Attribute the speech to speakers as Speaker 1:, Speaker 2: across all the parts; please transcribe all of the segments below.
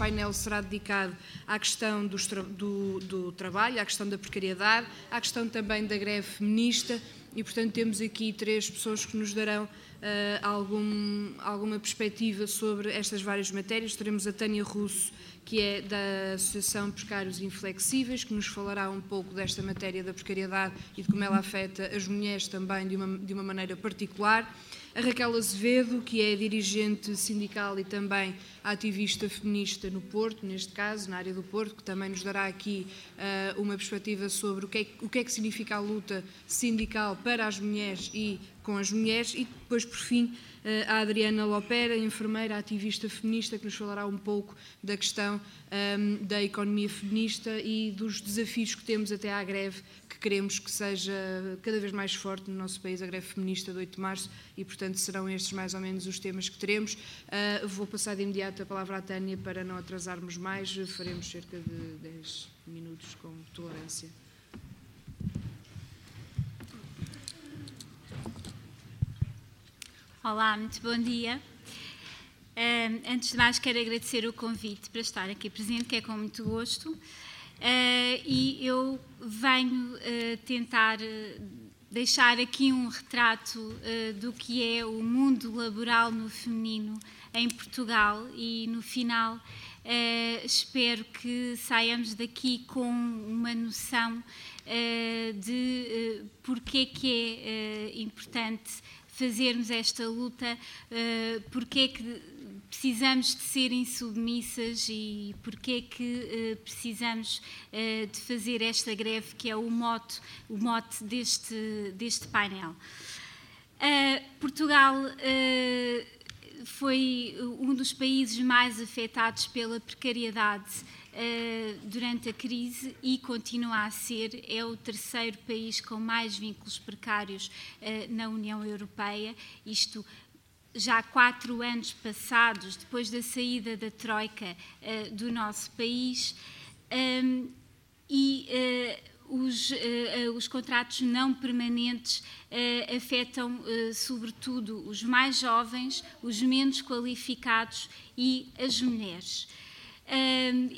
Speaker 1: painel será dedicado à questão do, do, trabalho, à questão da precariedade, à questão também da greve feminista e, portanto, temos aqui três pessoas que nos darão uh, algum, alguma perspectiva sobre estas várias matérias. Teremos a Tânia Russo, que é da Associação Precários Inflexíveis, que nos falará um pouco desta matéria da precariedade e de como ela afeta as mulheres também de uma, de uma maneira particular. A Raquel Azevedo, que é dirigente sindical e também ativista feminista no Porto, neste caso, na área do Porto, que também nos dará aqui uh, uma perspectiva sobre o que, é, o que é que significa a luta sindical para as mulheres e com as mulheres. E depois, por fim, a Adriana Lopera, enfermeira ativista feminista, que nos falará um pouco da questão um, da economia feminista e dos desafios que temos até à greve, que queremos que seja cada vez mais forte no nosso país, a greve feminista do 8 de março, e portanto serão estes mais ou menos os temas que teremos. Uh, vou passar de imediato a palavra à Tânia para não atrasarmos mais, faremos cerca de 10 minutos com tolerância.
Speaker 2: Olá, muito bom dia. Uh, antes de mais, quero agradecer o convite para estar aqui presente, que é com muito gosto. Uh, e eu venho uh, tentar deixar aqui um retrato do que é o mundo laboral no feminino em Portugal e, no final, espero que saiamos daqui com uma noção de porque é que é importante fazermos esta luta, uh, porque é que precisamos de ser insubmissas e porque é que uh, precisamos uh, de fazer esta greve, que é o mote, o mote deste, deste painel. Portugal foi um dos países mais afetados pela precariedade durante a crise e continua a ser. É o terceiro país com mais vínculos precários uh, na União Europeia. Isto já quatro anos passados, depois da saída da Troika uh, do nosso país. Um, e os, os, contratos não permanentes afetam, sobretudo, os mais jovens, os menos qualificados e as mulheres.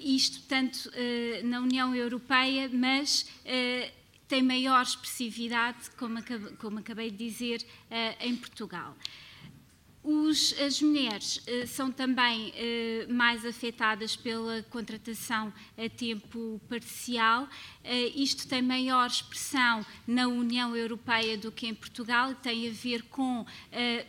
Speaker 2: Isto tanto na União Europeia, mas tem maior expressividade, como, como acabei de dizer, em Portugal. Os, as mulheres são também mais afetadas pela contratação a tempo parcial. Uh, isto tem maior expressão na União Europeia do que em Portugal tem a ver com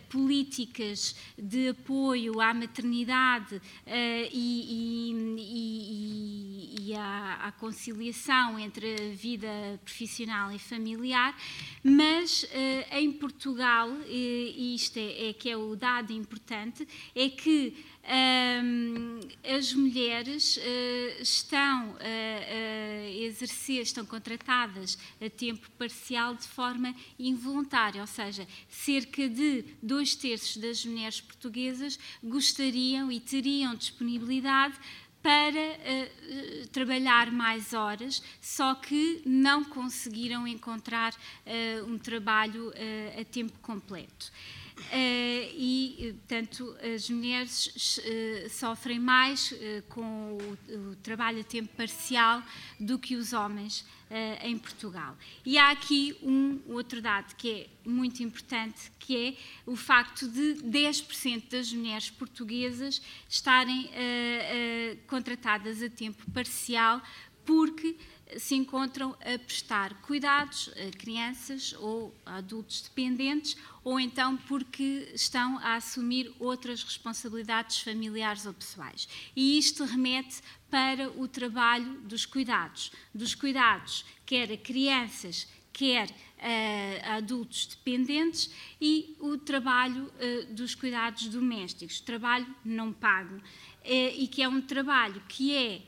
Speaker 2: políticas de apoio à maternidade e, e, e, e à, à, conciliação entre a vida profissional e familiar. Mas em Portugal, e isto é, é que é o dado importante é que as mulheres uh, estão a, exercer, estão contratadas a tempo parcial de forma involuntária, ou seja, cerca de dois terços das mulheres portuguesas gostariam e teriam disponibilidade para uh, trabalhar mais horas, só que não conseguiram encontrar uh, um trabalho uh, a tempo completo. Uh, e, portanto, as mulheres uh, sofrem mais com o, o, trabalho a tempo parcial do que os homens em Portugal. E há aqui um outro dado que é muito importante, que é o facto de 10% das mulheres portuguesas estarem contratadas a tempo parcial porque se encontram a prestar cuidados a crianças ou a adultos dependentes ou então porque estão a assumir outras responsabilidades familiares ou pessoais. E isto remete para o trabalho dos cuidados, dos cuidados quer a crianças, quer a adultos dependentes e o trabalho uh, dos cuidados domésticos, trabalho não pago. Uh, e que é um trabalho que é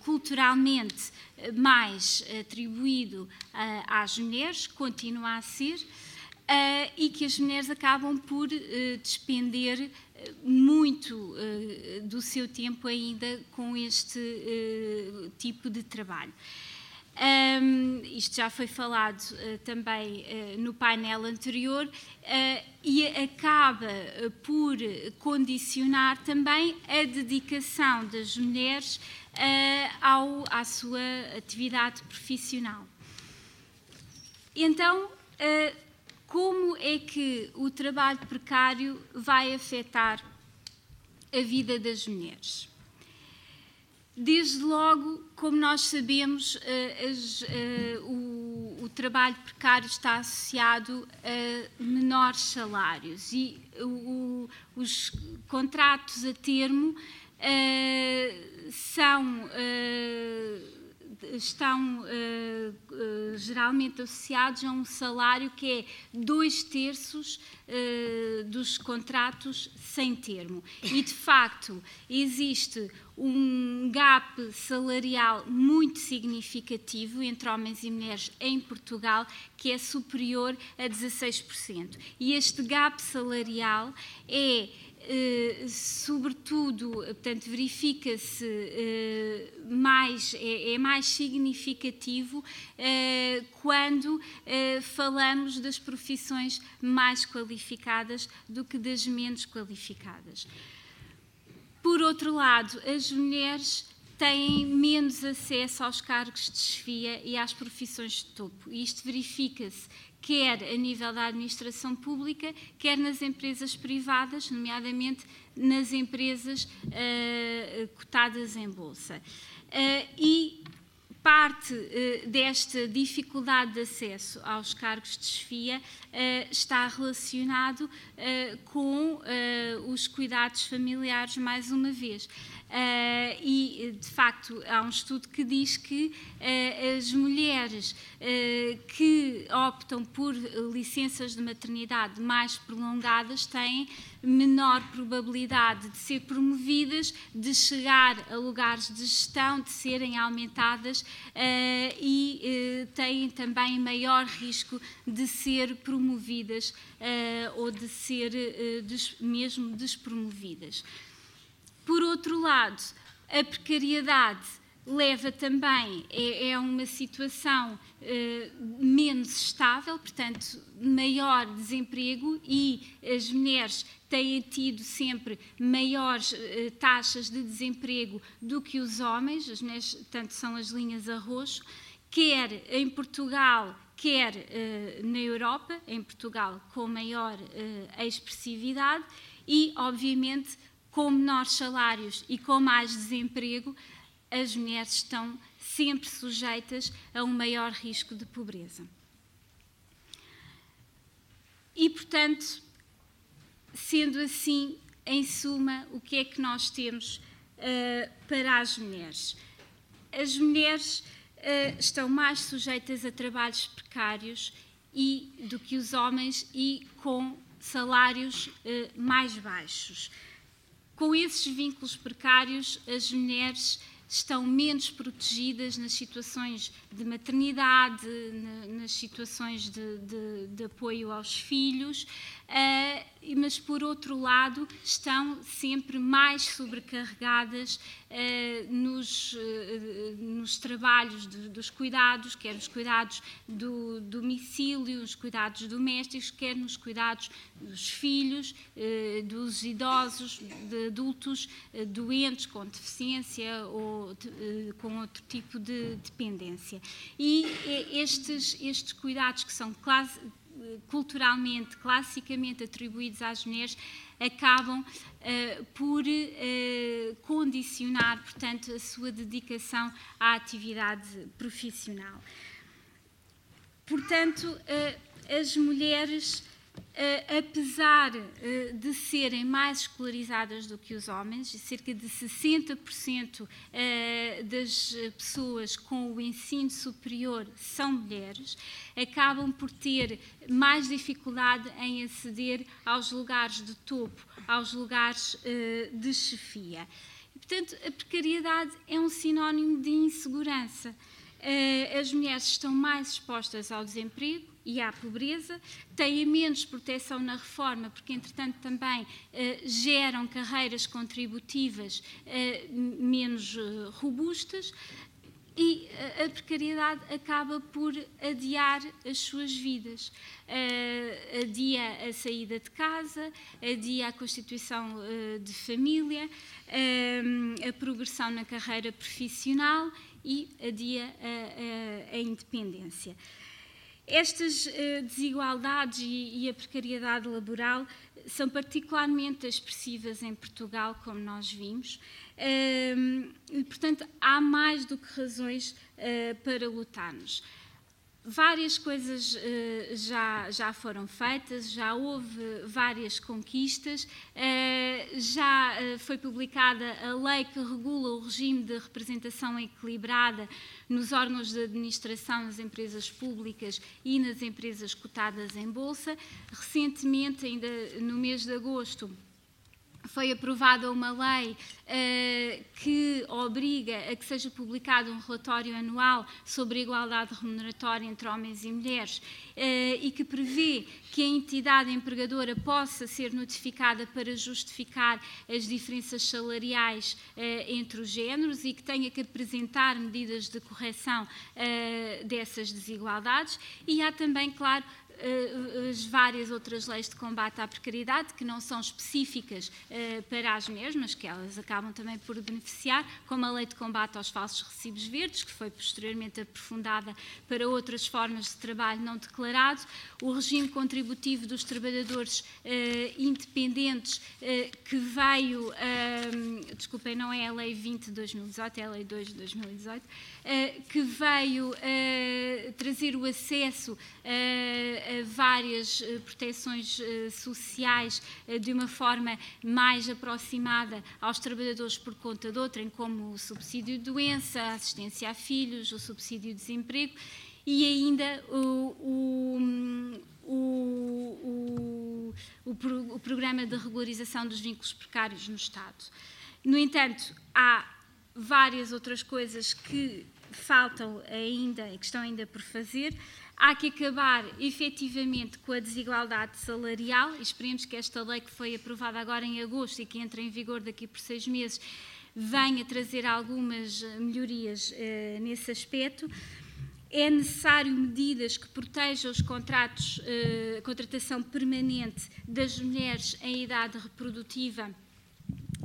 Speaker 2: culturalmente mais atribuído às mulheres, continua a ser, e que as mulheres acabam por despender eh, muito do seu tempo ainda com este tipo de trabalho. Um, isto já foi falado uh, também uh, no painel anterior uh, e acaba por condicionar também a dedicação das mulheres ao, à sua atividade profissional. Então, como é que o trabalho precário vai afetar a vida das mulheres? Desde logo, como nós sabemos, uh, as, uh, o, o, trabalho precário está associado a menores salários. E o, os contratos a termo uh, são estão uh, uh, geralmente associados a um salário que é dois terços uh, dos contratos sem termo. E, de facto, existe um gap salarial muito significativo entre homens e mulheres em Portugal, que é superior a 16%. E este gap salarial é sobretudo, portanto, verifica-se uh, mais, é, é, mais significativo uh, quando falamos das profissões mais qualificadas do que das menos qualificadas. Por outro lado, as mulheres têm menos acesso aos cargos de chefia e às profissões de topo. Isto verifica-se quer a nível da administração pública, quer nas empresas privadas, nomeadamente nas empresas uh, cotadas em bolsa. Uh, e parte uh, desta dificuldade de acesso aos cargos de chefia está relacionado com os cuidados familiares, mais uma vez. E, de facto, há um estudo que diz que as mulheres que optam por licenças de maternidade mais prolongadas têm menor probabilidade de ser promovidas, de chegar a lugares de gestão, de serem aumentadas e têm também maior risco de ser promovidas ou de ser des, mesmo despromovidas. Por outro lado, a precariedade leva também, é, é uma situação eh, menos estável, portanto, maior desemprego e as mulheres têm tido sempre maiores eh, taxas de desemprego do que os homens, as mulheres, tanto são as linhas a roxo, quer em Portugal, quer eh, na Europa, em Portugal com maior expressividade e, obviamente, com menores salários e com mais desemprego, as mulheres estão sempre sujeitas a um maior risco de pobreza. E, portanto, sendo assim, em suma, o que é que nós temos uh, para as mulheres? As mulheres uh, estão mais sujeitas a trabalhos precários e, do que os homens e com salários uh, mais baixos. Com esses vínculos precários, as mulheres estão menos protegidas nas situações de maternidade, nas situações de, de, de apoio aos filhos, uh, mas por outro lado estão sempre mais sobrecarregadas uh, nos, uh, nos trabalhos de, dos cuidados, quer os cuidados do domicílio, os cuidados domésticos, quer nos cuidados dos filhos, dos idosos, de adultos doentes com deficiência ou de, com outro tipo de dependência. E estes, estes cuidados que são quase culturalmente, classicamente atribuídos às mulheres, acabam uh, por uh, condicionar, portanto, a sua dedicação à atividade profissional. Portanto, uh, as mulheres apesar uh, de serem mais escolarizadas do que os homens, cerca de 60% uh, das pessoas com o ensino superior são mulheres, acabam por ter mais dificuldade em aceder aos lugares de topo, aos lugares de chefia. Portanto, a precariedade é um sinónimo de insegurança. As mulheres estão mais expostas ao desemprego, e à pobreza, têm menos proteção na reforma, porque, entretanto, também eh, geram carreiras contributivas eh, menos eh, robustas. e a precariedade acaba por adiar as suas vidas. Uh, adia a saída de casa, adia a constituição uh, de família, uh, a progressão na carreira profissional e adia a, a, a independência. Estas desigualdades e, a precariedade laboral são particularmente expressivas em Portugal, como nós vimos, e, portanto, há mais do que razões uh, para lutarmos. Várias coisas uh, já, já foram feitas, já houve várias conquistas, uh, já foi publicada a lei que regula o regime de representação equilibrada nos órgãos de administração nas empresas públicas e nas empresas cotadas em bolsa. Recentemente, ainda no mês de agosto, foi aprovada uma lei uh, que obriga a que seja publicado um relatório anual sobre a igualdade remuneratória entre homens e mulheres uh, e que prevê que a entidade empregadora possa ser notificada para justificar as diferenças salariais uh, entre os géneros e que tenha que apresentar medidas de correção dessas desigualdades. E há também, claro, as várias outras leis de combate à precariedade, que não são específicas eh, para as mesmas, que elas acabam também por beneficiar, como a lei de combate aos falsos recibos verdes, que foi posteriormente aprofundada para outras formas de trabalho não declarado, o regime contributivo dos trabalhadores eh, independentes, que veio, desculpem, não é a lei 20 de 2018, é a lei 2 de 2018, que veio trazer o acesso várias eh, proteções eh, sociais eh, de uma forma mais aproximada aos trabalhadores por conta de outrem, como o subsídio de doença, a assistência a filhos, o subsídio de desemprego e ainda o, o, o, o, programa de regularização dos vínculos precários no Estado. No entanto, há várias outras coisas que faltam ainda e que estão ainda por fazer. Há que acabar efetivamente com a desigualdade salarial e esperemos que esta lei que foi aprovada agora em agosto e que entra em vigor daqui por seis meses venha trazer algumas melhorias eh, nesse aspecto. É necessário medidas que protejam os contratos, eh, a contratação permanente das mulheres em idade reprodutiva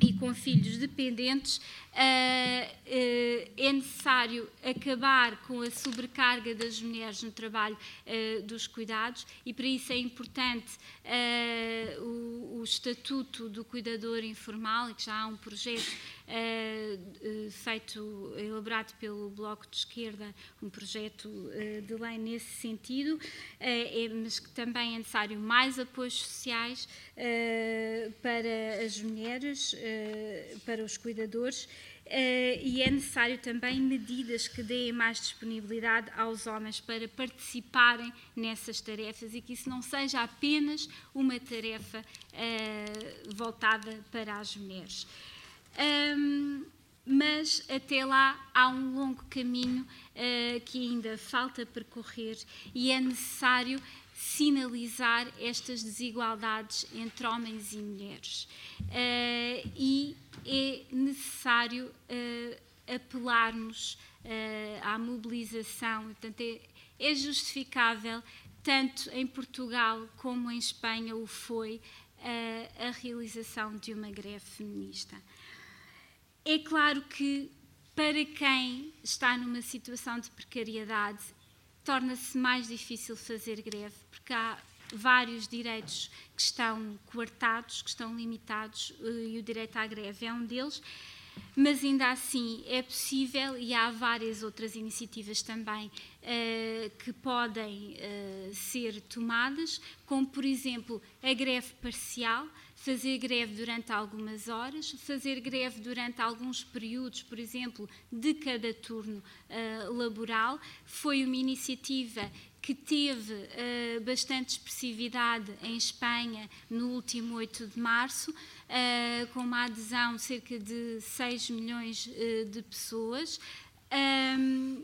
Speaker 2: e com filhos dependentes, Uh, uh, é necessário acabar com a sobrecarga das mulheres no trabalho uh, dos cuidados e para isso é importante o, Estatuto do Cuidador Informal, que já há um projeto feito, elaborado pelo Bloco de Esquerda, um projeto de lei nesse sentido, é, mas que também é necessário mais apoios sociais para as mulheres, para os cuidadores Uh, e é necessário também medidas que deem mais disponibilidade aos homens para participarem nessas tarefas e que isso não seja apenas uma tarefa uh, voltada para as mulheres. Um, mas até lá há um longo caminho uh, que ainda falta percorrer e é necessário sinalizar estas desigualdades entre homens e mulheres. Uh, e é necessário uh, apelarmos à mobilização, portanto, é, é, justificável, tanto em Portugal como em Espanha o foi, a realização de uma greve feminista. É claro que para quem está numa situação de precariedade torna-se mais difícil fazer greve, porque há vários direitos que estão coartados, que estão limitados, eh, e o direito à greve é um deles, mas ainda assim é possível e há várias outras iniciativas também uh, que podem uh, ser tomadas, como por exemplo a greve parcial, fazer greve durante algumas horas, fazer greve durante alguns períodos, por exemplo, de cada turno uh, laboral. Foi uma iniciativa que teve uh, bastante expressividade em Espanha no último 8 de março, uh, com uma adesão de cerca de 6 milhões de pessoas. Um,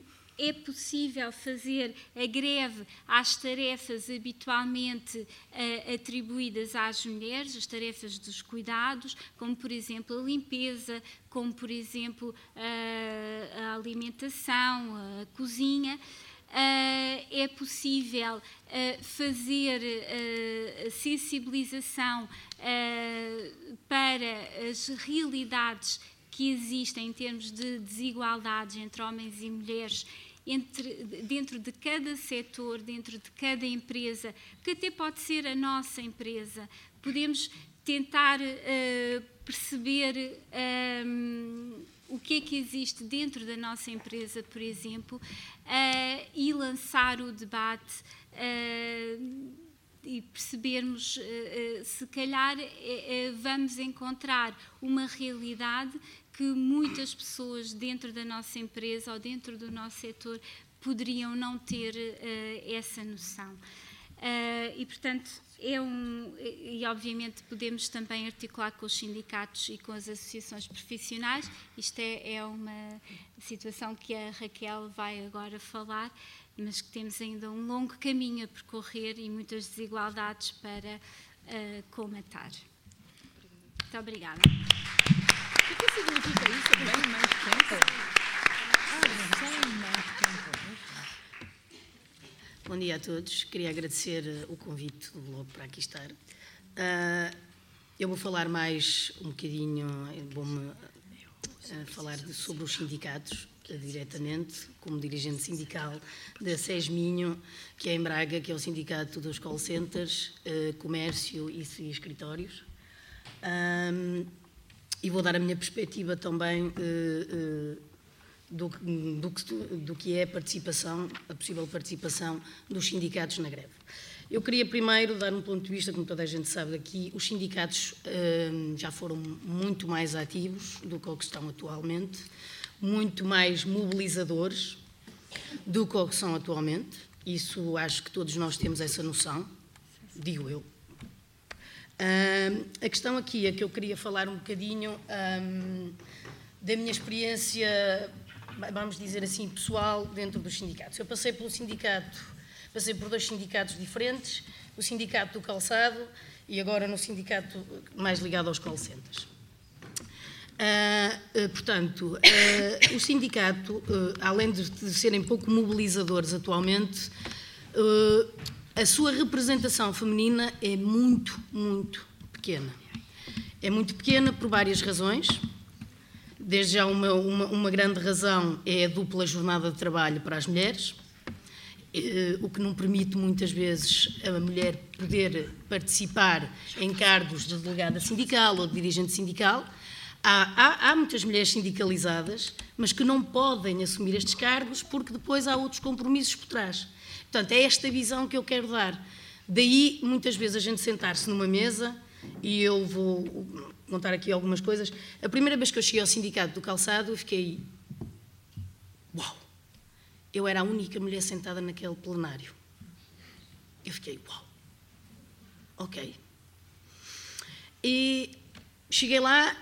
Speaker 2: é possível fazer a greve às tarefas habitualmente uh, atribuídas às mulheres, as tarefas dos cuidados, como por exemplo a limpeza, como por exemplo uh, a alimentação, a cozinha. Uh, é possível uh, fazer uh, sensibilização para as realidades que existem em termos de desigualdades entre homens e mulheres entre, dentro de cada setor, dentro de cada empresa, que até pode ser a nossa empresa. Podemos tentar perceber o que é que existe dentro da nossa empresa, por exemplo, uh, e lançar o debate uh, e percebermos uh, se calhar vamos encontrar uma realidade que muitas pessoas dentro da nossa empresa ou dentro do nosso setor poderiam não ter essa noção. e, portanto, é um, e obviamente podemos também articular com os sindicatos e com as associações profissionais. Isto é, é uma situação que a Raquel vai agora falar, mas que temos ainda um longo caminho a percorrer e muitas desigualdades para uh, comatar. Muito obrigada.
Speaker 3: O que significa isso? Bem mais tempo? Ah, mais tempo.
Speaker 4: Bom dia a todos. Queria agradecer eh, o convite Globo para aqui estar. Uh, eu vou falar mais um bocadinho, eh, vou-me uh, falar sobre os sindicatos diretamente, como dirigente sindical da SESMINHO, que é em Braga, que é o sindicato dos call centers, comércio e escritórios. E vou dar a minha perspectiva também do, do, do, que é a participação, a possível participação dos sindicatos na greve. Eu queria primeiro dar um ponto de vista, como toda a gente sabe aqui, os sindicatos hum, já foram muito mais ativos do que que estão atualmente, muito mais mobilizadores do que que são atualmente. Isso acho que todos nós temos essa noção, digo eu. A questão aqui é que eu queria falar um bocadinho hum, da minha experiência vamos dizer assim, pessoal dentro dos sindicatos. Eu passei pelo sindicato, passei por dois sindicatos diferentes, o sindicato do calçado e agora no sindicato mais ligado aos call centers. Uh, uh, portanto, uh, o sindicato, além de, de, serem pouco mobilizadores atualmente, a sua representação feminina é muito, muito pequena. É muito pequena por várias razões. Desde já, uma, uma, uma, grande razão é a dupla jornada de trabalho para as mulheres, eh, o que não permite muitas vezes a mulher poder participar em cargos de delegada sindical ou de dirigente sindical. Há, há, há, muitas mulheres sindicalizadas, mas que não podem assumir estes cargos porque depois há outros compromissos por trás. Portanto, é esta visão que eu quero dar. Daí, muitas vezes, a gente sentar-se numa mesa e eu vou contar aqui algumas coisas. A primeira vez que eu cheguei ao sindicato do calçado, eu fiquei. Uau! Eu era a única mulher sentada naquele plenário. Eu fiquei, uau! Ok. E cheguei lá,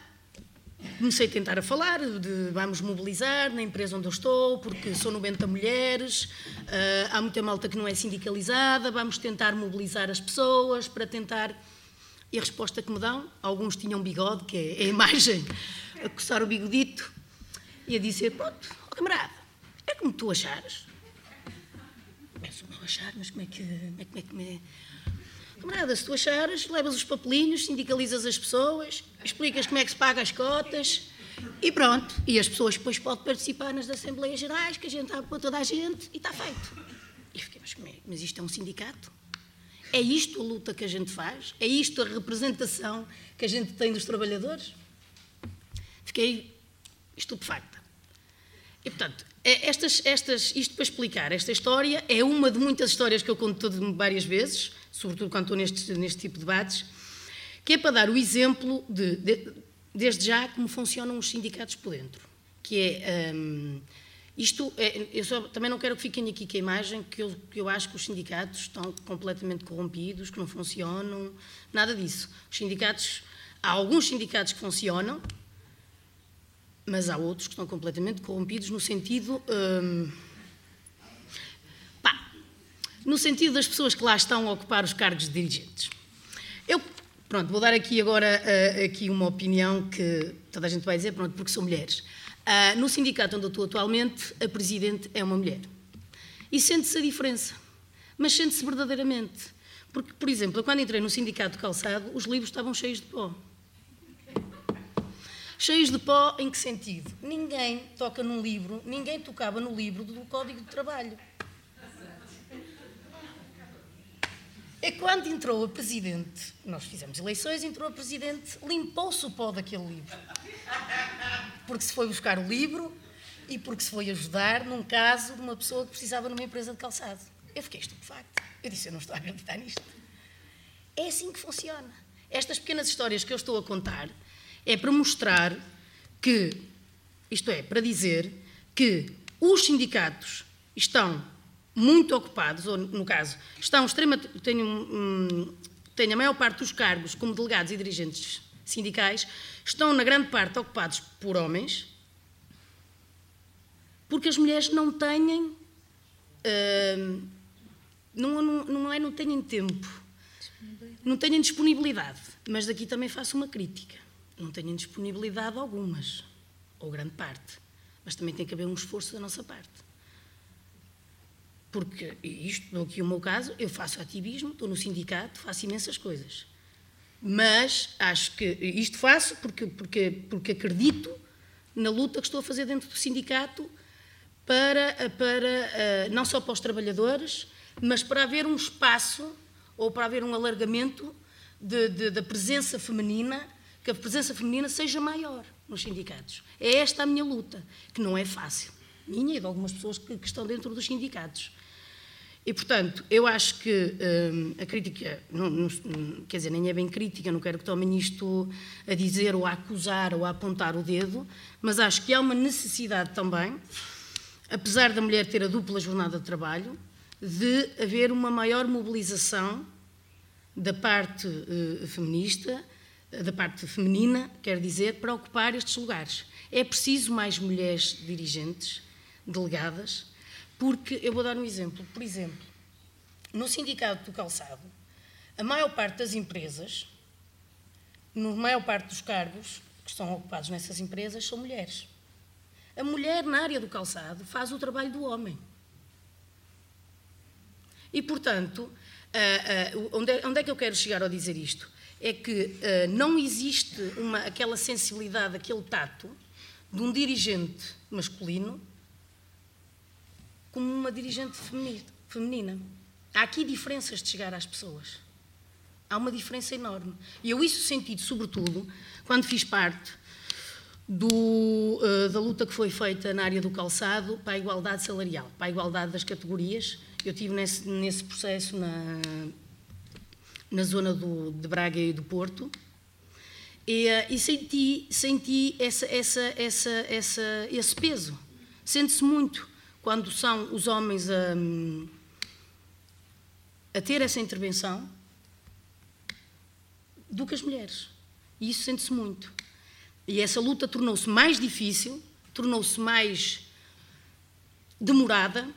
Speaker 4: comecei a tentar a falar de vamos mobilizar na empresa onde eu estou, porque sou 90 mulheres, uh, há muita malta que não é sindicalizada, vamos tentar mobilizar as pessoas para tentar e a resposta que me dão, alguns tinham bigode, que é a imagem, a coçar o bigodito, e a dizer: Pronto, oh, camarada, é como tu achares. Começo a achar, mas como é que. Como é, como é que me... Camarada, se tu achares, levas os papelinhos, sindicalizas as pessoas, explicas como é que se paga as cotas e pronto. E as pessoas depois podem participar nas Assembleias Gerais, que a gente abre para toda a gente e está feito. E fiquei, mas, é? mas isto é um sindicato? É isto a luta que a gente faz? É isto a representação que a gente tem dos trabalhadores? Fiquei estupefacta. E, portanto, é, estas, estas, isto para explicar, esta história é uma de muitas histórias que eu conto várias vezes, sobretudo quando estou neste, neste tipo de debates, que é para dar o exemplo de, de desde já, como funcionam os sindicatos por dentro. Que é. Um, isto, é, eu só, também não quero que fiquem aqui com a imagem que eu, que eu acho que os sindicatos estão completamente corrompidos, que não funcionam, nada disso. Os sindicatos, há alguns sindicatos que funcionam, mas há outros que estão completamente corrompidos no sentido hum, no sentido das pessoas que lá estão a ocupar os cargos de dirigentes. Pronto, vou dar aqui agora uh, aqui uma opinião que toda a gente vai dizer, pronto, porque são mulheres. Uh, no sindicato onde eu estou atualmente, a presidente é uma mulher. E sente-se a diferença, mas sente-se verdadeiramente. Porque, por exemplo, quando entrei no sindicato calçado, os livros estavam cheios de pó. Cheios de pó em que sentido? Ninguém toca num livro, ninguém tocava no livro do Código de Trabalho. É quando entrou a Presidente, nós fizemos eleições, entrou a Presidente, limpou-se o pó daquele livro. Porque se foi buscar o livro e porque se foi ajudar num caso de uma pessoa que precisava numa empresa de calçado. Eu fiquei estupefacta. Eu disse, eu não estou a acreditar nisto. É assim que funciona. Estas pequenas histórias que eu estou a contar é para mostrar que, isto é, para dizer que os sindicatos estão muito ocupados, ou no caso, estão extremamente. Têm, um, têm a maior parte dos cargos como delegados e dirigentes sindicais, estão na grande parte ocupados por homens, porque as mulheres não têm. Uh, não, não, não é não têm tempo, não têm disponibilidade. Mas daqui também faço uma crítica. Não têm disponibilidade algumas, ou grande parte. Mas também tem que haver um esforço da nossa parte. Porque isto, aqui o meu caso, eu faço ativismo, estou no sindicato, faço imensas coisas. Mas acho que isto faço porque, porque, porque acredito na luta que estou a fazer dentro do sindicato para, para eh, não só para os trabalhadores, mas para haver um espaço ou para haver um alargamento de, de, da presença feminina, que a presença feminina seja maior nos sindicatos. É esta a minha luta, que não é fácil. Minha e de algumas pessoas que, que estão dentro dos sindicatos. E, portanto, eu acho que hum, a crítica, não, não, quer dizer, nem é bem crítica, não quero que tomem isto a dizer ou a acusar ou a apontar o dedo, mas acho que há uma necessidade também, apesar da mulher ter a dupla jornada de trabalho, de haver uma maior mobilização da parte uh, feminista, da parte feminina, quer dizer, para ocupar estes lugares. É preciso mais mulheres dirigentes, delegadas, porque, eu vou dar um exemplo, por exemplo, no Sindicato do Calçado, a maior parte das empresas, na maior parte dos cargos que estão ocupados nessas empresas, são mulheres. A mulher na área do calçado faz o trabalho do homem. E, portanto, uh, onde, é, onde, é, que eu quero chegar ao dizer isto? É que uh, não existe uma, aquela sensibilidade, aquele tato de um dirigente masculino como uma dirigente feminina. Há aqui diferenças de chegar às pessoas. Há uma diferença enorme. E eu isso senti, sobretudo, quando fiz parte do, uh, da luta que foi feita na área do calçado para a igualdade salarial, para a igualdade das categorias. Eu tive nesse, nesse processo na, na zona do, de Braga e do Porto. E, uh, e senti, senti essa, essa, essa, esse peso. Sente-se muito quando são os homens a, a ter essa intervenção do que as mulheres. E isso sente-se muito. E essa luta tornou-se mais difícil, tornou-se mais demorada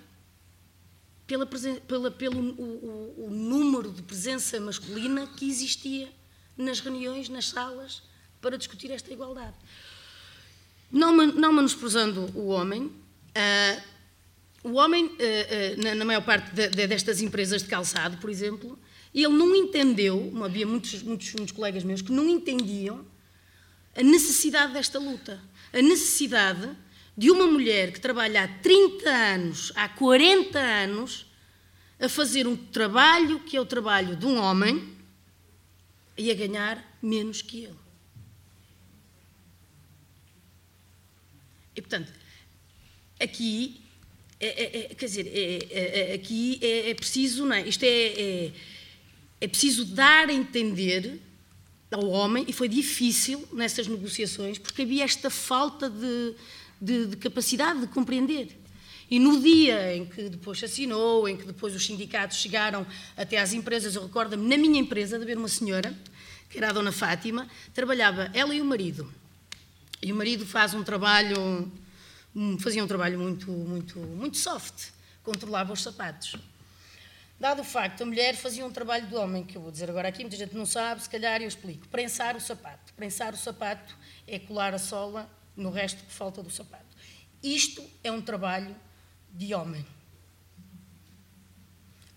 Speaker 4: pela, pela, pelo o, o, número de presença masculina que existia nas reuniões, nas salas, para discutir esta igualdade. Não, não menosprezando o homem, uh, o homem, eh, eh, na maior parte destas empresas de calçado, por exemplo, ele não entendeu, havia muitos, muitos, muitos colegas meus que não entendiam a necessidade desta luta. A necessidade de uma mulher que trabalha há 30 anos, há 40 anos, a fazer um trabalho que é o trabalho de um homem e a ganhar menos que ele. E, portanto, aqui é, é, é, quer dizer, é, é, aqui é, preciso, não é? Isto é, é, preciso dar a entender ao homem, e foi difícil nessas negociações, porque havia esta falta de, de, de capacidade de compreender. E no dia em que depois assinou, em que depois os sindicatos chegaram até às empresas, eu recordo-me na minha empresa de haver uma senhora, que era a dona Fátima, trabalhava ela e o marido. E o marido faz um trabalho fazia um trabalho muito, muito, muito soft, controlava os sapatos. Dado o facto, a mulher fazia um trabalho do homem, que eu vou dizer agora aqui, muita gente não sabe, se calhar eu explico. Prensar o sapato. Prensar o sapato é colar a sola no resto que falta do sapato. Isto é um trabalho de homem.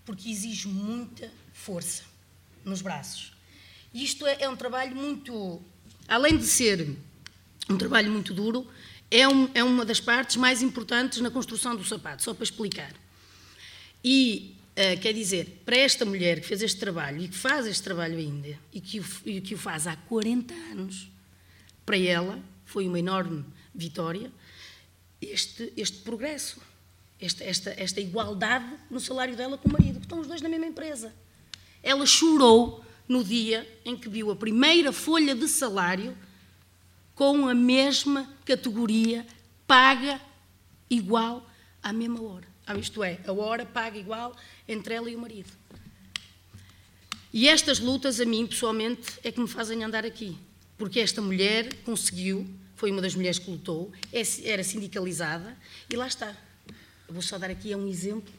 Speaker 4: Porque exige muita força nos braços. Isto é, é um trabalho muito. Além de ser um trabalho muito duro, é, um, é uma das partes mais importantes na construção do sapato, só para explicar. E Uh, quer dizer, para esta mulher que fez este trabalho e que faz este trabalho ainda e que, o, e que o faz há 40 anos, para ela foi uma enorme vitória este, este progresso, esta, esta, esta igualdade no salário dela com o marido, que estão os dois na mesma empresa. Ela chorou no dia em que viu a primeira folha de salário com a mesma categoria, paga igual à mesma hora. Ah, isto é, a hora paga igual entre ela e o marido. E estas lutas, a mim, pessoalmente, é que me fazem andar aqui. Porque esta mulher conseguiu, foi uma das mulheres que lutou, é era sindicalizada e lá está. Eu vou só dar aqui um exemplo.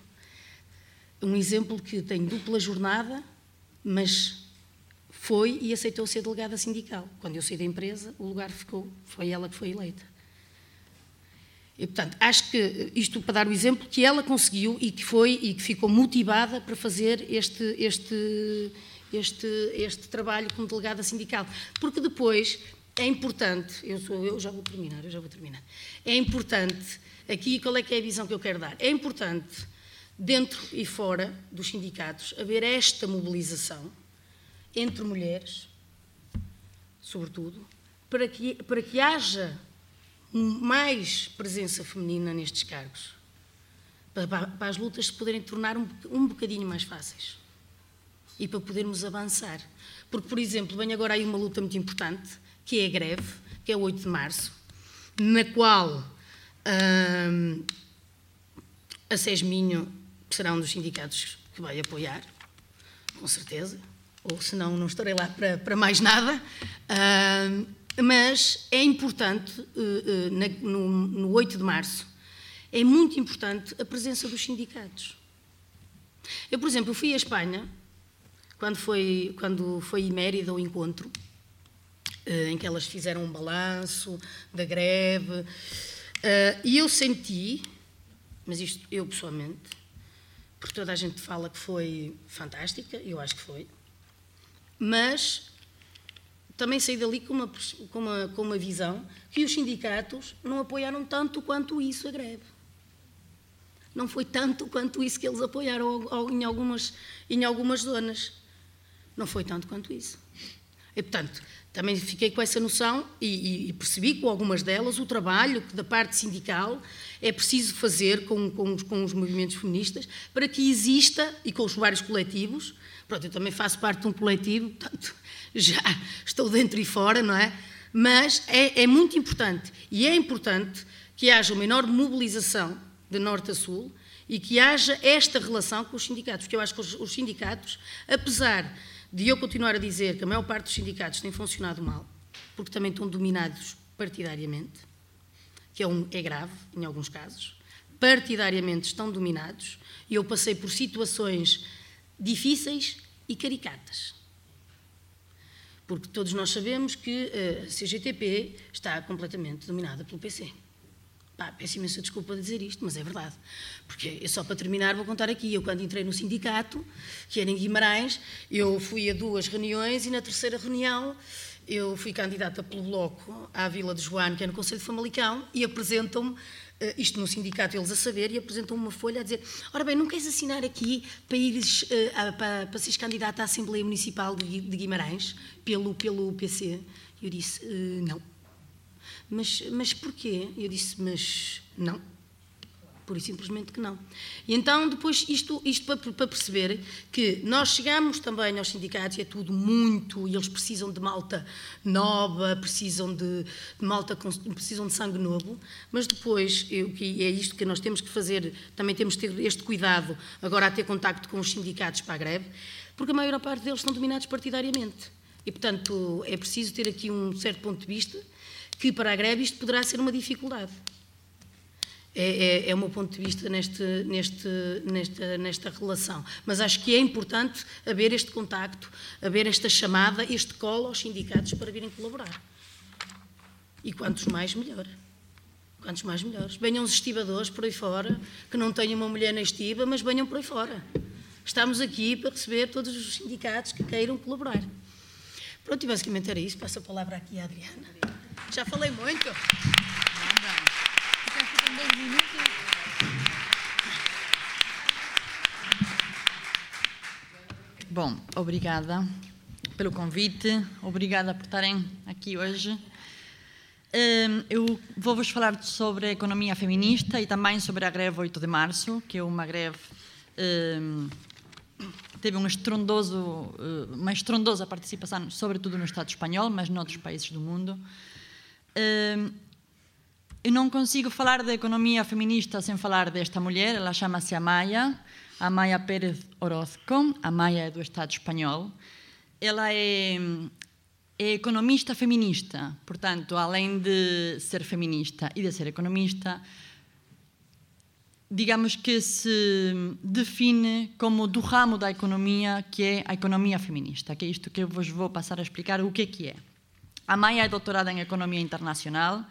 Speaker 4: Um exemplo que tem dupla jornada, mas foi e aceitou ser delegada sindical. Quando eu saí da empresa, o lugar ficou, foi ela que foi eleita. E, portanto, acho que isto para dar o exemplo que ela conseguiu e que foi e que ficou motivada para fazer este, este, este, este trabalho como delegada sindical. Porque depois é importante, eu, sou, eu já vou terminar, eu já vou terminar. É importante, aqui qual é que é a visão que eu quero dar? É importante, dentro e fora dos sindicatos, haver esta mobilização entre mulheres, sobretudo, para que, para que haja mais presença feminina nestes cargos, para, para as lutas se poderem tornar um, um bocadinho mais fáceis e para podermos avançar. Porque, por exemplo, vem agora aí uma luta muito importante, que é a greve, que é o 8 de março, na qual hum, a SESMINHO será um dos sindicatos que vai apoiar, com certeza, ou senão não estarei lá para, para mais nada. Hum, mas é importante, eh, eh, no 8 de março, é muito importante a presença dos sindicatos. Eu, por exemplo, fui à Espanha, quando foi, quando foi em Mérida o encontro, eh, em que elas fizeram um balanço da greve, e eu senti, mas isto eu pessoalmente, porque toda a gente fala que foi fantástica, eu acho que foi, mas também saí dali com uma, com, uma, com uma visão que os sindicatos não apoiaram tanto quanto isso a greve. Não foi tanto quanto isso que eles apoiaram em algumas, em algumas zonas. Não foi tanto quanto isso. E, portanto, também fiquei com essa noção e, e, percebi com algumas delas o trabalho que da parte sindical é preciso fazer com, com, com, os movimentos feministas para que exista, e com os vários coletivos, pronto, eu também faço parte de um coletivo, portanto, já estou dentro e fora, não é? Mas é, é muito importante, e é importante que haja uma enorme mobilização de norte a sul e que haja esta relação com os sindicatos, porque eu acho que os, os sindicatos, apesar de eu continuar a dizer que a maior parte dos sindicatos tem funcionado mal, porque também estão dominados partidariamente, que é, um, é grave em alguns casos, partidariamente estão dominados, e eu passei por situações difíceis e caricatas porque todos nós sabemos que a CGTP está completamente dominada pelo PC. Pá, peço imensa desculpa de dizer isto, mas é verdade. Porque, só para terminar, vou contar aqui. Eu, quando entrei no sindicato, que era em Guimarães, eu fui a duas reuniões e, na terceira reunião, eu fui candidata pelo Bloco à Vila de João, que é no Conselho de Famalicão, e apresentam-me Uh, isto no sindicato, eles a saber, e apresentam uma folha a dizer: Ora bem, não queres assinar aqui para, ires, uh, a, para, para seres candidata à Assembleia Municipal de, de Guimarães, pelo, pelo PC? Eu disse: uh, Não. Mas, mas porquê? Eu disse: Mas não Pura e simplesmente que não. E então, depois, isto, isto para, para, perceber que nós chegamos também aos sindicatos e é tudo muito, e eles precisam de malta nova, precisam de, de malta, precisam de sangue novo, mas depois, eu, que é isto que nós temos que fazer, também temos que ter este cuidado agora a ter contacto com os sindicatos para a greve, porque a maior parte deles estão dominados partidariamente. E, portanto, é preciso ter aqui um certo ponto de vista que para a greve isto poderá ser uma dificuldade. É, é, é o meu ponto de vista neste, neste, nesta, nesta relação. Mas acho que é importante haver este contacto, haver esta chamada, este colo aos sindicatos para virem colaborar. E quantos mais, melhor. Quantos mais, melhores. Venham os estibadores por aí fora, que não tenham uma mulher na estiba, mas venham por aí fora. Estamos aqui para receber todos os sindicatos que queiram colaborar. Pronto, e basicamente era isso. Passo a palavra aqui à Adriana. Já falei muito.
Speaker 5: Bom, obrigada pelo convite, obrigada por estarem aqui hoje. Hum, Eu vou-vos falar sobre a economia feminista e também sobre a greve 8 de março, que é uma greve hum, teve um estrondoso, eh, uma estrondosa participação, sobretudo no Estado espanhol, mas noutros países do mundo. Eu não consigo falar da economia feminista sem falar desta mulher, ela chama-se Amaya, Amaya Pérez Orozco, Amaya é do Estado espanhol. Ela é, é economista feminista, portanto, além de ser feminista e de ser economista, digamos que se define como do ramo da economia que é a economia feminista, que é isto que eu vos vou passar a explicar o que é que é. A Maia é doutorada em economia internacional,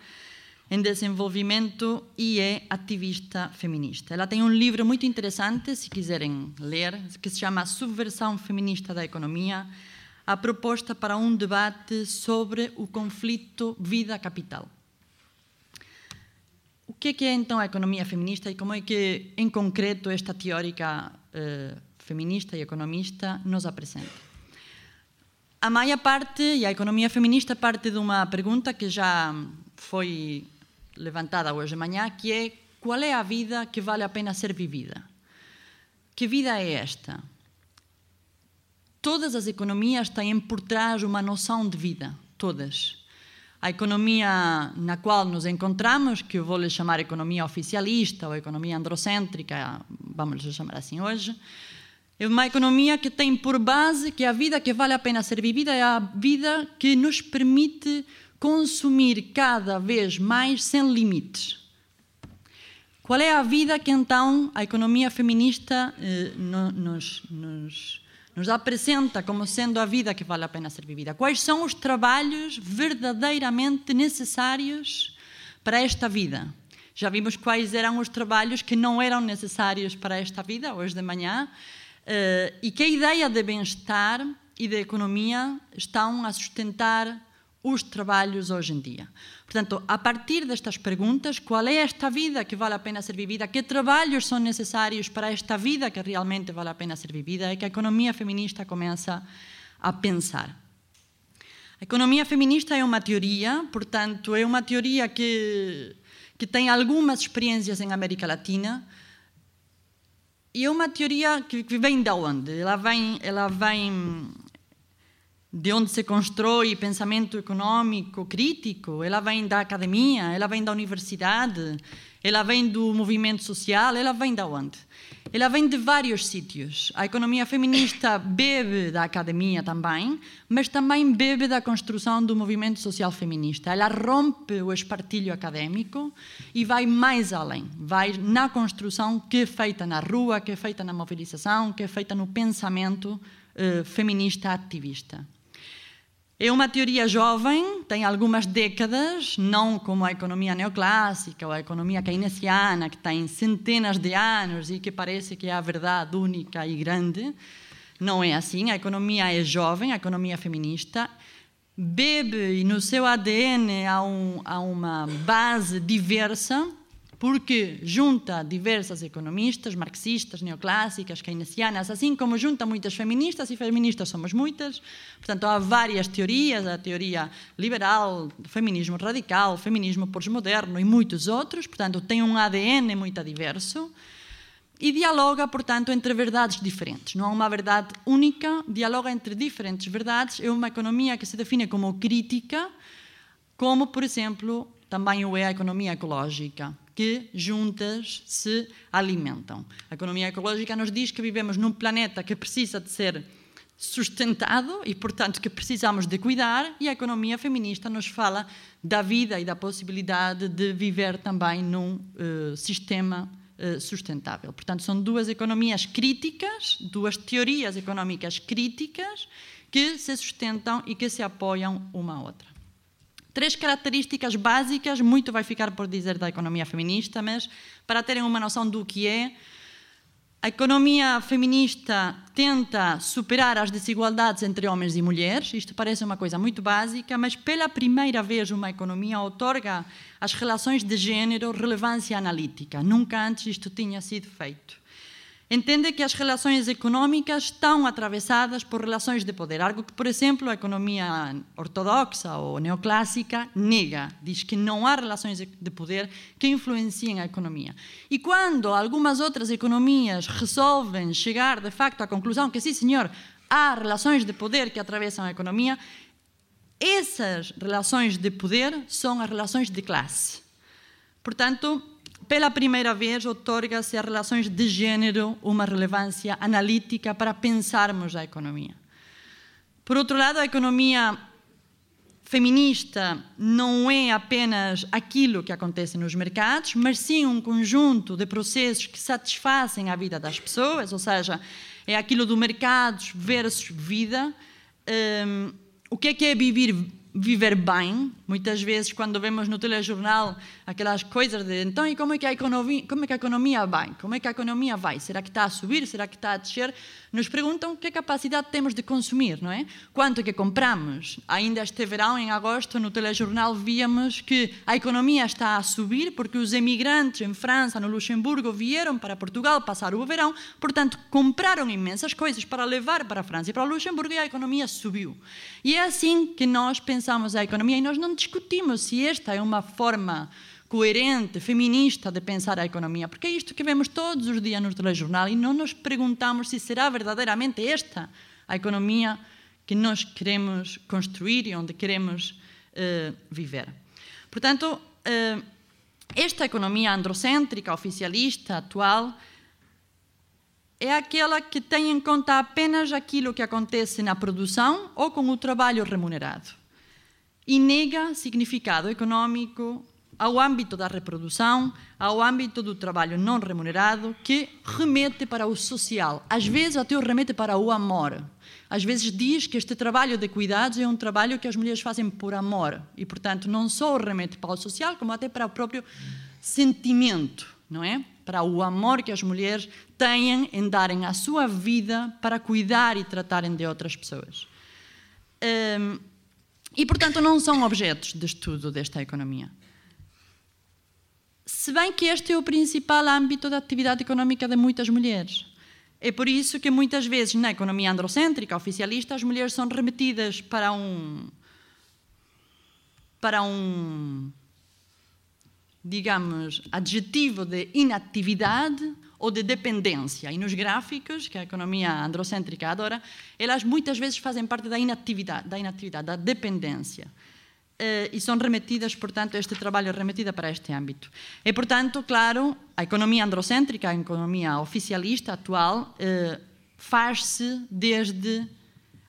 Speaker 5: em desenvolvimento e é ativista feminista. Ela tem um livro muito interessante, se quiserem ler, que se chama Subversão Feminista da Economia, a proposta para um debate sobre o conflito vida-capital. O que é, que é então a economia feminista e como é que, em concreto, esta teórica eh, feminista e economista nos apresenta? A Maia parte, e a economia feminista parte de uma pergunta que já foi levantada hoje de manhã, que é qual é a vida que vale a pena ser vivida? Que vida é esta? Todas as economias têm por trás uma noção de vida, todas. A economia na qual nos encontramos, que eu vou lhe chamar economia oficialista ou economia androcêntrica, vamos lhe chamar assim hoje, é uma economia que tem por base que a vida que vale a pena ser vivida é a vida que nos permite consumir cada vez mais sem limites. Qual é a vida que então a economia feminista eh, no, nos, nos, nos apresenta como sendo a vida que vale a pena ser vivida? Quais são os trabalhos verdadeiramente necessários para esta vida? Já vimos quais eram os trabalhos que não eram necessários para esta vida, hoje de manhã, eh, e que a ideia de bem-estar e de economia estão a sustentar os trabalhos hoje em dia. Portanto, a partir destas perguntas, qual é esta vida que vale a pena ser vivida? Que trabalhos são necessários para esta vida que realmente vale a pena ser vivida? É que a economia feminista começa a pensar. A economia feminista é uma teoria, portanto, é uma teoria que, que tem algumas experiências em América Latina, e é uma teoria que, vem de onde? Ela vem, ela vem de onde se constrói pensamento econômico crítico, ela vem da academia, ela vem da universidade, ela vem do movimento social, ela vem de onde? Ela vem de vários sítios. A economia feminista bebe da academia também, mas também bebe da construção do movimento social feminista. Ela rompe o espartilho acadêmico e vai mais além. Vai na construção que é feita na rua, que é feita na mobilização, que é feita no pensamento eh, feminista ativista. É uma teoria jovem, tem algumas décadas, não como a economia neoclássica ou a economia keynesiana, que tem centenas de anos e que parece que é a verdade única e grande. Não é assim. A economia é jovem, a economia feminista. Bebe no seu ADN a, um, a uma base diversa, porque junta diversas economistas, marxistas, neoclássicas, keynesianas, assim como junta muitas feministas, e feministas somos muitas. Portanto, há várias teorias, a teoria liberal, feminismo radical, feminismo pós-moderno e muitos outros. Portanto, tem um ADN muito diverso e dialoga, portanto, entre verdades diferentes. Não há uma verdade única, dialoga entre diferentes verdades. É uma economia que se define como crítica, como, por exemplo, também o é a economia ecológica que juntas se alimentam. A economia ecológica nos diz que vivemos num planeta que precisa de ser sustentado e, portanto, que precisamos de cuidar, e a economia feminista nos fala da vida e da possibilidade de viver também num uh, sistema uh, sustentável. Portanto, são duas economias críticas, duas teorias económicas críticas que se sustentam e que se apoiam uma à outra. Três características básicas, muito vai ficar por dizer da economia feminista, mas para terem uma noção do que é, a economia feminista tenta superar as desigualdades entre homens e mulheres. Isto parece uma coisa muito básica, mas pela primeira vez uma economia otorga às relações de gênero relevância analítica. Nunca antes isto tinha sido feito entende que as relações económicas estão atravessadas por relações de poder, algo que, por exemplo, a economia ortodoxa ou neoclássica nega, diz que não há relações de poder que influenciem a economia. E quando algumas outras economias resolvem chegar, de facto, à conclusão que, sim, senhor, há relações de poder que atravessam a economia, essas relações de poder são as relações de classe. Portanto, pela primeira vez, otorga-se a relações de gênero uma relevância analítica para pensarmos a economia. Por outro lado, a economia feminista não é apenas aquilo que acontece nos mercados, mas sim um conjunto de processos que satisfazem a vida das pessoas, ou seja, é aquilo do mercados versus vida. Um, o que é que é viver viver bem. Muitas vezes, quando vemos no telejornal aquelas coisas de então, e como é que a economia, como é que a economia vai? Como é que a economia vai? Será que está a subir? Será que está a descer? Nos perguntam que capacidade temos de consumir, não é? Quanto é que compramos? Ainda este verão, em agosto, no telejornal, víamos que a economia está a subir porque os emigrantes em França, no Luxemburgo, vieram para Portugal passar o verão, portanto, compraram imensas coisas para levar para a França e para o Luxemburgo e a economia subiu. E é assim que nós pensamos a economia e nós não discutimos se esta é uma forma coerente, feminista de pensar a economia, porque é isto que vemos todos os dias no telejornal e não nos perguntamos se será verdadeiramente esta a economia que nós queremos construir e onde queremos uh, viver. Portanto, uh, esta economia androcêntrica, oficialista, atual, é aquela que tem em conta apenas aquilo que acontece na produção ou com o trabalho remunerado e nega significado econômico ao âmbito da reprodução, ao âmbito do trabalho não remunerado, que remete para o social. Às vezes até o remete para o amor. Às vezes diz que este trabalho de cuidados é um trabalho que as mulheres fazem por amor e, portanto, não só remete para o social, como até para o próprio sentimento, não é? Para o amor que as mulheres têm em darem a sua vida para cuidar e tratarem de outras pessoas. Um, e, portanto, não são objetos de estudo desta economia. Se bem que este é o principal âmbito da atividade económica de muitas mulheres. É por isso que muitas vezes na economia androcêntrica, oficialista, as mulheres são remetidas para um para um digamos adjetivo de inatividade ou de dependência. E nos gráficos, que a economia androcêntrica adora, elas muitas vezes fazem parte da inatividade, da inatividade, da dependência. Eh, e são remetidas, portanto, este trabalho é remetida para este âmbito. E, portanto, claro, a economia androcêntrica, a economia oficialista atual, eh, faz-se desde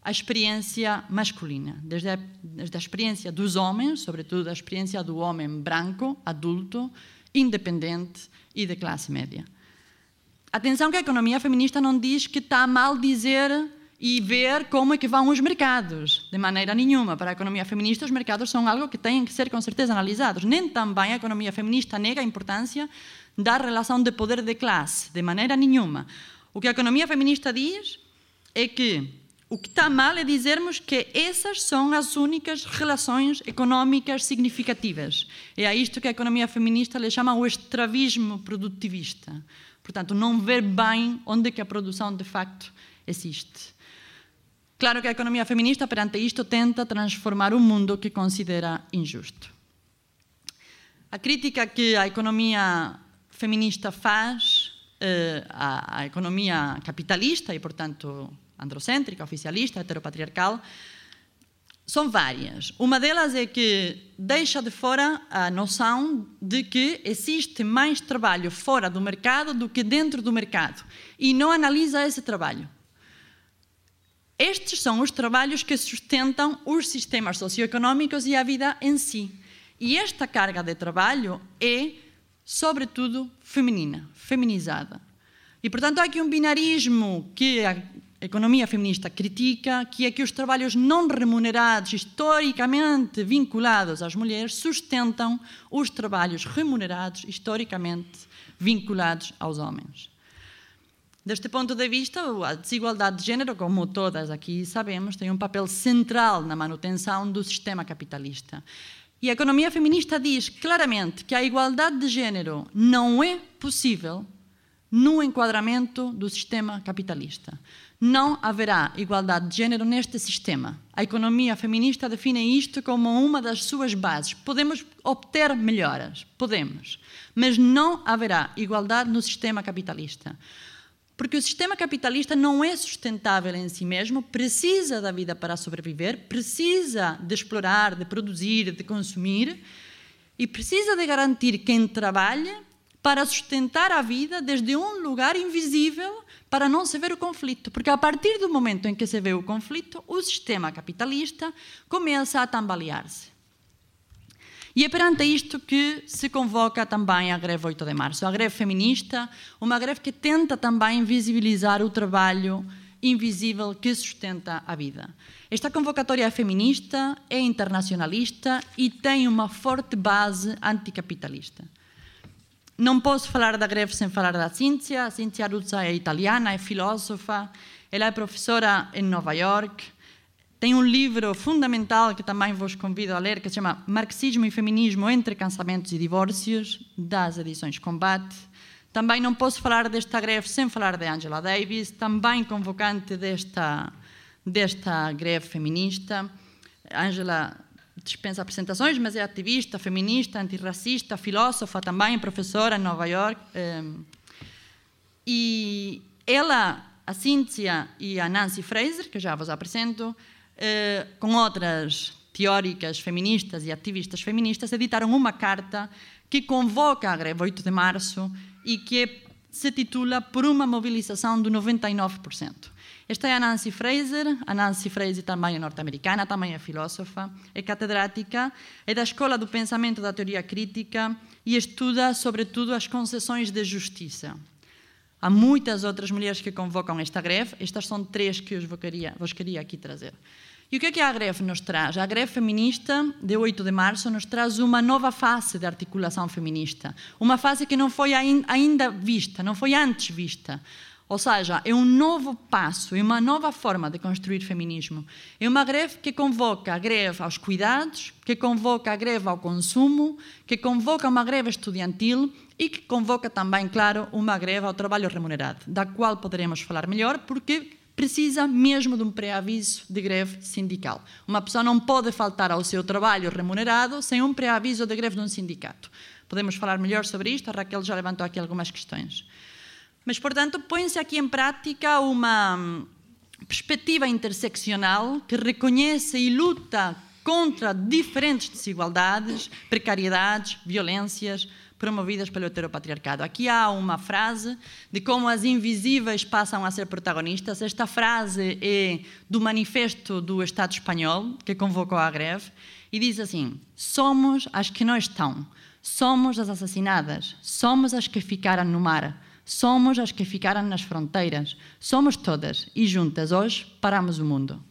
Speaker 5: a experiência masculina, desde a, desde a experiência dos homens, sobretudo a experiência do homem branco, adulto, independente e de classe média. Atenção que a economia feminista não diz que está mal dizer e ver como é que vão os mercados. De maneira nenhuma. Para a economia feminista, os mercados são algo que têm que ser com certeza analisados. Nem também a economia feminista nega a importância da relação de poder de classe. De maneira nenhuma. O que a economia feminista diz é que o que está mal é dizermos que essas são as únicas relações económicas significativas. É a isto que a economia feminista lhe chama o extravismo produtivista. Portanto, não ver bem onde que a produção de facto existe. Claro que a economia feminista, perante isto, tenta transformar o mundo que considera injusto. A crítica que a economia feminista faz eh, à, à economia capitalista e, portanto, androcêntrica, oficialista, heteropatriarcal, são várias. Uma delas é que deixa de fora a noção de que existe mais trabalho fora do mercado do que dentro do mercado e não analisa esse trabalho. Estes são os trabalhos que sustentam os sistemas socioeconómicos e a vida em si. E esta carga de trabalho é, sobretudo, feminina, feminizada. E, portanto, há aqui um binarismo que economia feminista critica, que é que os trabalhos não remunerados, historicamente vinculados às mulheres, sustentam os trabalhos remunerados, historicamente vinculados aos homens. Deste ponto de vista, a desigualdade de género, como todas aqui sabemos, tem um papel central na manutenção do sistema capitalista. E a economia feminista diz claramente que a igualdade de género não é possível no enquadramento do sistema capitalista. Não haverá igualdade de género neste sistema. A economia feminista define isto como uma das suas bases. Podemos obter melhoras, podemos, mas não haverá igualdade no sistema capitalista. Porque o sistema capitalista não é sustentável em si mesmo, precisa da vida para sobreviver, precisa de explorar, de produzir, de consumir e precisa de garantir quem trabalha para sustentar a vida desde um lugar invisível para não se ver o conflito. Porque a partir do momento em que se vê o conflito, o sistema capitalista começa a tambalear-se. E é perante isto que se convoca também a greve 8 de março, a greve feminista, uma greve que tenta também visibilizar o trabalho invisível que sustenta a vida. Esta convocatória é feminista, é internacionalista e tem uma forte base anticapitalista. Não posso falar da greve sem falar da Cíntia. A Cíntia Ruzza é italiana, é filósofa, ela é professora em Nova York, tem um livro fundamental que também vos convido a ler, que se chama Marxismo e Feminismo entre Cansamentos e Divórcios, das edições Combate. Também não posso falar desta greve sem falar de Angela Davis, também convocante desta, desta greve feminista. Angela dispensa apresentações, mas é ativista, feminista, antirracista, filósofa também, professora em Nova York. Ehm, e ela, a Cíntia e a Nancy Fraser, que já vos apresento, eh, com outras teóricas feministas e ativistas feministas, editaram uma carta que convoca a greve 8 de março e que se titula Por uma mobilização do 99%. Esta é a Nancy Fraser. A Nancy Fraser também é norte-americana, também é filósofa, é catedrática, é da Escola do Pensamento da Teoria Crítica e estuda, sobretudo, as concessões de justiça. Há muitas outras mulheres que convocam esta greve, estas são três que eu vos queria, vos queria aqui trazer. E o que é que a greve nos traz? A greve feminista de 8 de março nos traz uma nova fase de articulação feminista. Uma fase que não foi ainda vista, não foi antes vista. Ou seja, é um novo passo, é uma nova forma de construir feminismo. É uma greve que convoca a greve aos cuidados, que convoca a greve ao consumo, que convoca uma greve estudantil e que convoca também, claro, uma greve ao trabalho remunerado, da qual poderemos falar melhor, porque precisa mesmo de um pré-aviso de greve sindical. Uma pessoa não pode faltar ao seu trabalho remunerado sem um pré-aviso de greve de um sindicato. Podemos falar melhor sobre isto, a Raquel já levantou aqui algumas questões. Mas, portanto, põe-se aqui em prática uma hum, perspectiva interseccional que reconhece e luta contra diferentes desigualdades, precariedades, violências promovidas pelo heteropatriarcado. Aqui há uma frase de como as invisíveis passam a ser protagonistas. Esta frase é do manifesto do Estado espanhol, que convocou a greve, e diz assim: Somos as que não estão, somos as assassinadas, somos as que ficaram no mar Somos as que ficaram nas fronteiras. Somos todas e juntas hoje paramos o mundo.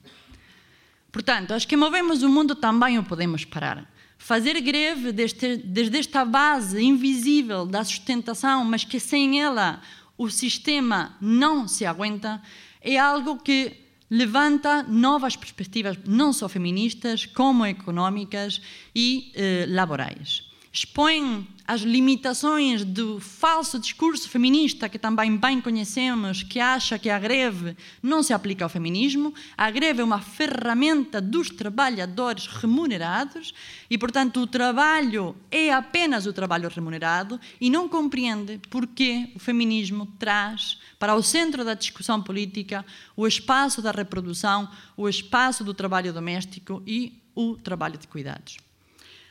Speaker 5: Portanto, as que movemos o mundo também o podemos parar. Fazer greve desde, desde esta base invisível da sustentação, mas que sem ela o sistema não se aguenta, é algo que levanta novas perspectivas, não só feministas, como económicas e eh, laborais expõe as limitações do falso discurso feminista que também bem conhecemos, que acha que a greve não se aplica ao feminismo. A greve é uma ferramenta dos trabalhadores remunerados e, portanto, o trabalho é apenas o trabalho remunerado e não compreende porque o feminismo traz para o centro da discussão política o espaço da reprodução, o espaço do trabalho doméstico e o trabalho de cuidados.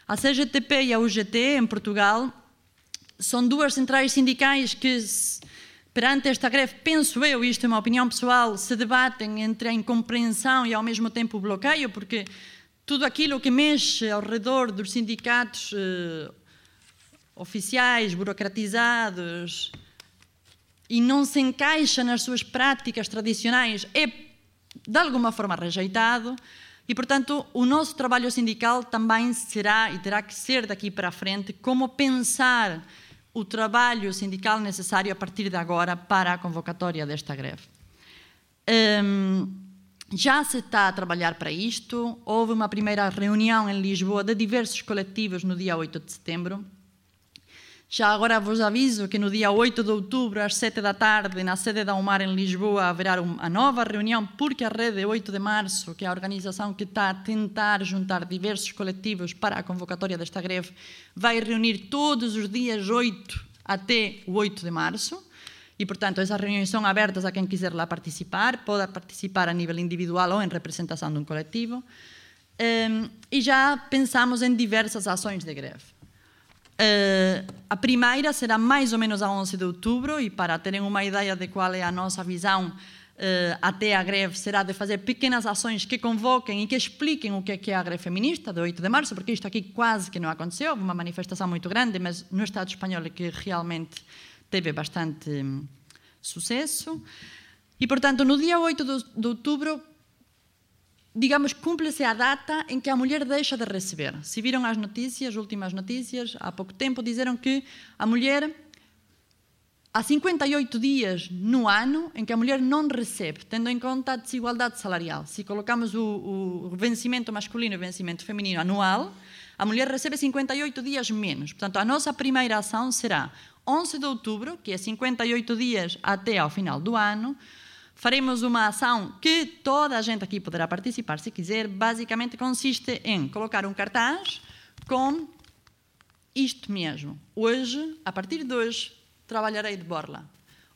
Speaker 5: A CGTP e a UGT, em Portugal, são duas centrais sindicais que perante esta greve, penso eu, isto é uma opinião pessoal, se debatem entre a incompreensão e ao mesmo tempo o bloqueio, porque tudo aquilo que mexe ao redor dos sindicatos eh, oficiais, burocratizados, e não se encaixa nas suas práticas tradicionais, é de alguma forma rejeitado. E, portanto, o nosso trabalho sindical também será e terá que ser daqui para a frente como pensar o trabalho sindical necessário a partir de agora para a convocatória desta greve. Um, já se está a trabalhar para isto. Houve uma primeira reunião em Lisboa de diversos coletivos no dia 8 de setembro. Já agora vos aviso que no dia 8 de outubro, às 7 da tarde, na sede da UMAR em Lisboa, haverá uma nova reunião, porque a Rede 8 de Março, que é a organização que está a tentar juntar diversos coletivos para a convocatória desta greve, vai reunir todos os dias 8 até o 8 de março. E, portanto, essas reuniões são abertas a quem quiser lá participar, pode participar a nível individual ou em representação de um coletivo. Um, e já pensamos em diversas ações de greve. Uh, a primeira será mais ou menos a 11 de outubro e para terem uma ideia de qual é a nossa visão uh, até a greve será de fazer pequenas ações que convoquem e que expliquem o que é, é a greve feminista de 8 de março, porque isto aqui quase que não aconteceu, uma manifestação muito grande, mas no Estado espanhol é que realmente teve bastante um, sucesso. E, portanto, no dia 8 de, de outubro digamos, cúmple-se a data em que a mulher deixa de receber. Se viram as notícias, as últimas notícias, há pouco tempo disseram que a mulher, há 58 dias no ano em que a mulher não recebe, tendo em conta a desigualdade salarial. Se colocamos o, o vencimento masculino e o vencimento feminino anual, a mulher recebe 58 dias menos. Portanto, a nossa primeira ação será 11 de outubro, que é 58 dias até ao final do ano, faremos uma ação que toda a gente aqui poderá participar se quiser. Basicamente consiste em colocar um cartaz com isto mesmo. Hoje, a partir de hoje, trabalharei de borla.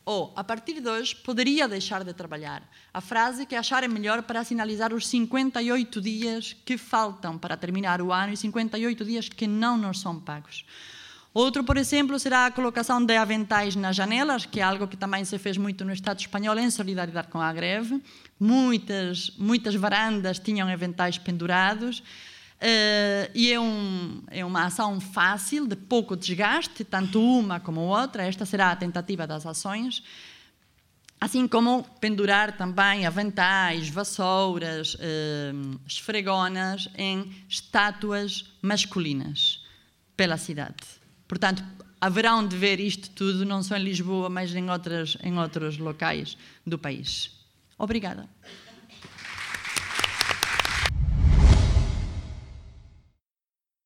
Speaker 5: Ou, a partir de hoje, poderia deixar de trabalhar. A frase que acharem melhor para sinalizar os 58 dias que faltam para terminar o ano e 58 dias que não nos são pagos. Outro, por exemplo, será a colocação de aventais nas janelas, que é algo que também se fez muito no Estado espanhol em solidariedade com a greve. Muitas, muitas varandas tinham aventais pendurados. Uh, e é, um, é, uma ação fácil, de pouco desgaste, tanto uma como outra. Esta será a tentativa das ações. Assim como pendurar também aventais, vassouras, uh, esfregonas em estátuas masculinas pela cidade. Portanto, haverão de ver isto tudo, não só em Lisboa, mas em, outras, em outros locais do país. Obrigada.